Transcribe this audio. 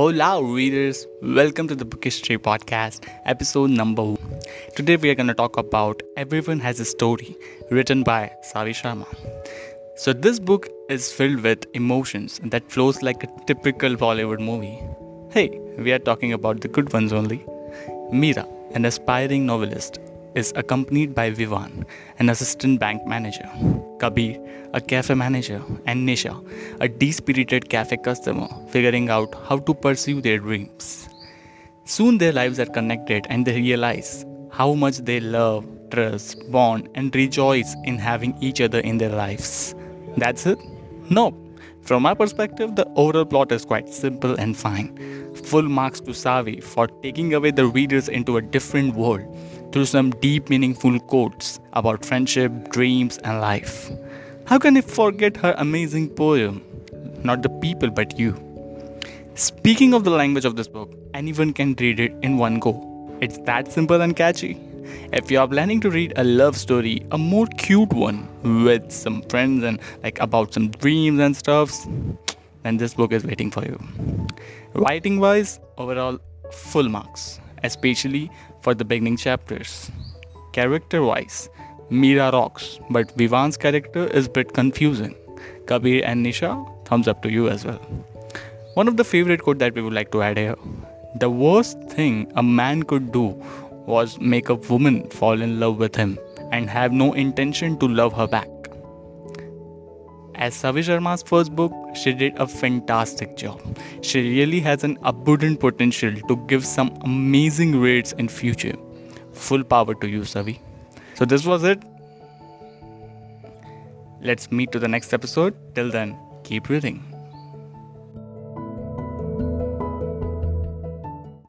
Hola, readers. Welcome to the Book History Podcast, episode number one. Today, we are going to talk about Everyone Has a Story, written by Savi Sharma. So, this book is filled with emotions that flows like a typical Bollywood movie. Hey, we are talking about the good ones only. Meera, an aspiring novelist, is accompanied by Vivaan, an assistant bank manager, Kabir, a cafe manager, and Nisha, a dispirited cafe customer, figuring out how to pursue their dreams. Soon their lives are connected and they realize how much they love, trust, bond, and rejoice in having each other in their lives. That's it? No. From my perspective, the overall plot is quite simple and fine. Full marks to Savi for taking away the readers into a different world through some deep, meaningful quotes about friendship, dreams, and life. How can I forget her amazing poem? Not the people, but you. Speaking of the language of this book, anyone can read it in one go. It's that simple and catchy. If you are planning to read a love story, a more cute one with some friends and like about some dreams and stuffs, then this book is waiting for you. Writing wise, overall, full marks especially for the beginning chapters. Character wise, Meera rocks, but Vivaan's character is a bit confusing. Kabir and Nisha, thumbs up to you as well. One of the favorite quote that we would like to add here. The worst thing a man could do was make a woman fall in love with him and have no intention to love her back. As Savi Sharma's first book, she did a fantastic job. She really has an abundant potential to give some amazing reads in future. Full power to you, Savi. So this was it. Let's meet to the next episode. Till then, keep reading.